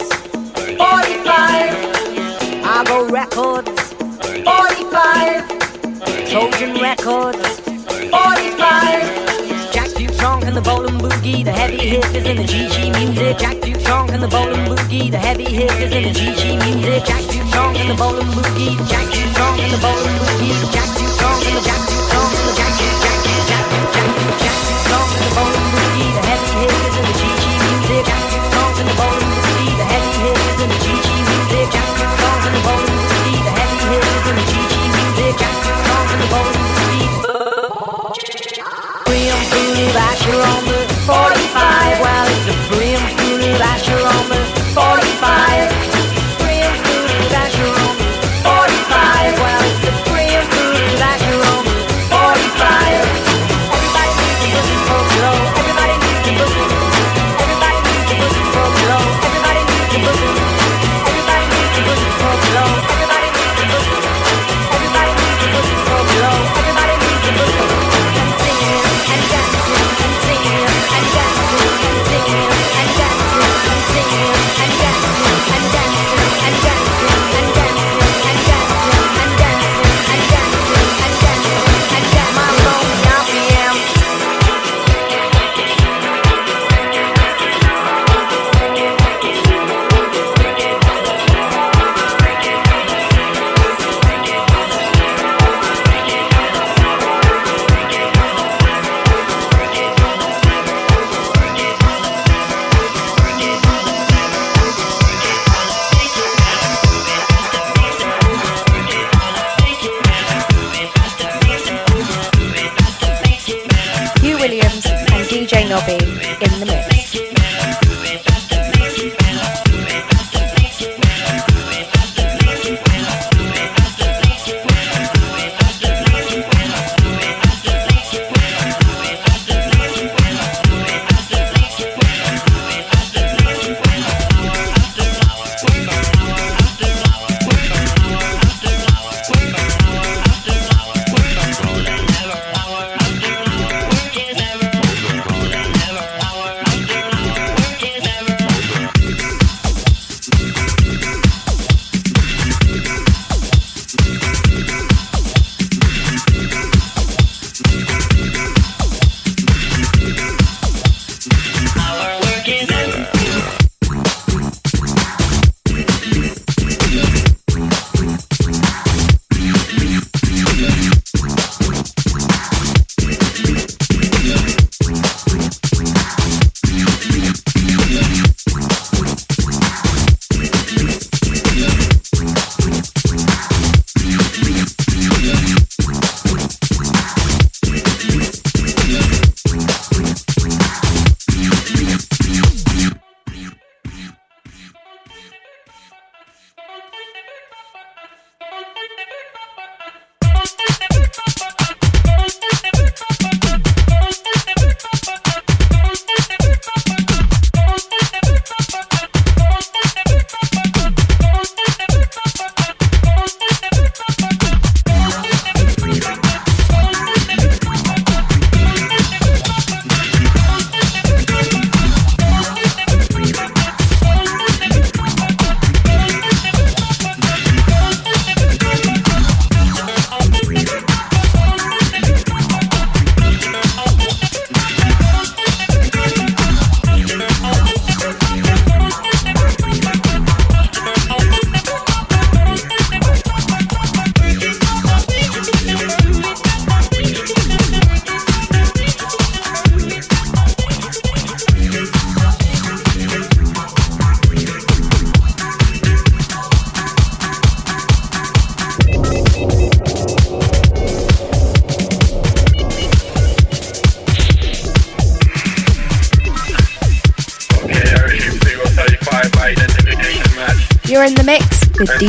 45. Argo Records. 45. Trojan Records and the Bowling Boogie. The heavy hitters in the GG music. Jack Dutrong and the Bowling Boogie. The heavy hitters in the GG music. Jack Dutrong and the Bowling Boogie. Jack Dutrong and the Bowling Boogie. Jack Dutrong and the Jack Dutrong and the Jack Jack Jack Jack Jack Jack Dutrong and the Bowling Boogie. The heavy hitters in the GG music. Jack Dutrong and the Bowling Boogie. The heavy hitters in the GG music. Jack Dutrong and the Bowling Boogie. The heavy hitters in the GG music. Jack Dutrong and the Bowling back, you're on the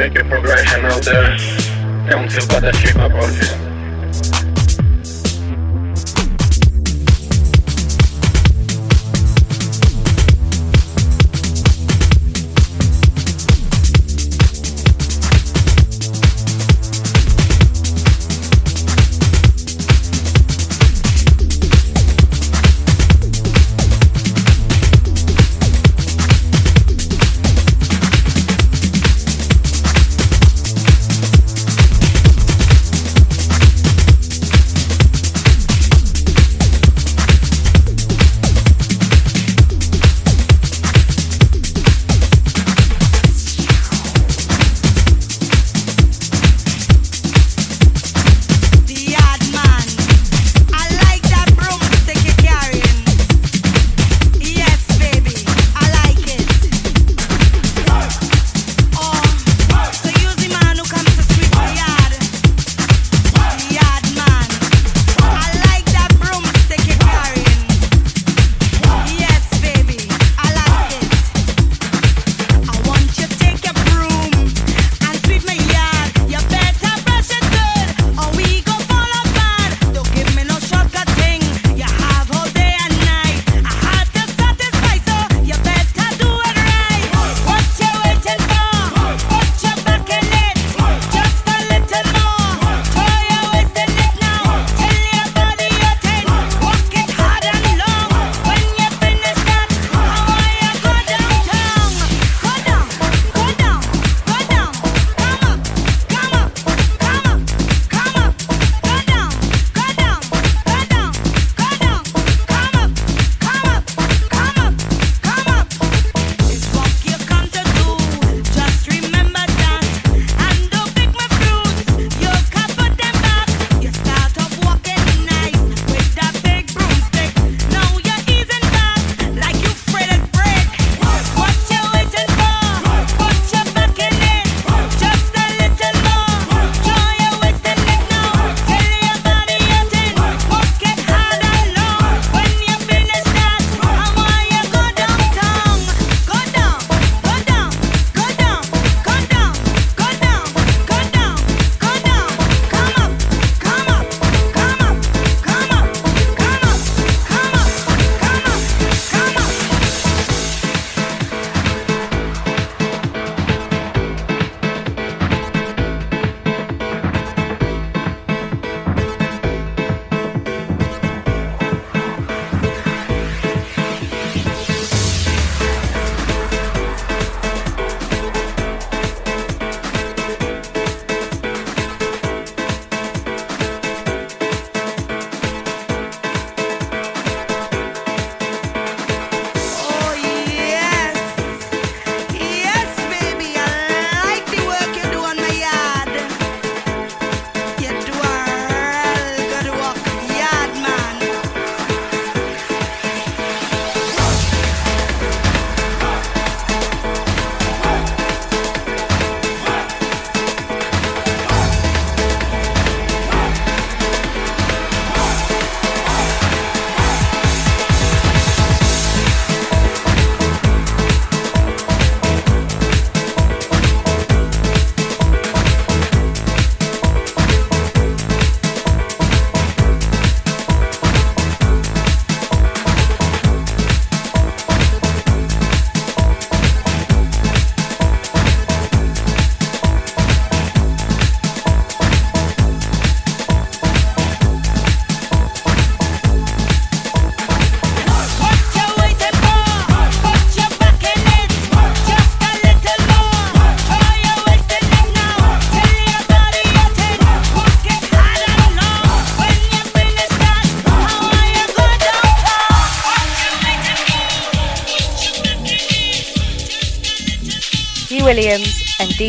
Make your progression out there. Don't feel bad that you about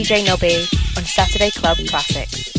DJ Nobby on Saturday Club Classics.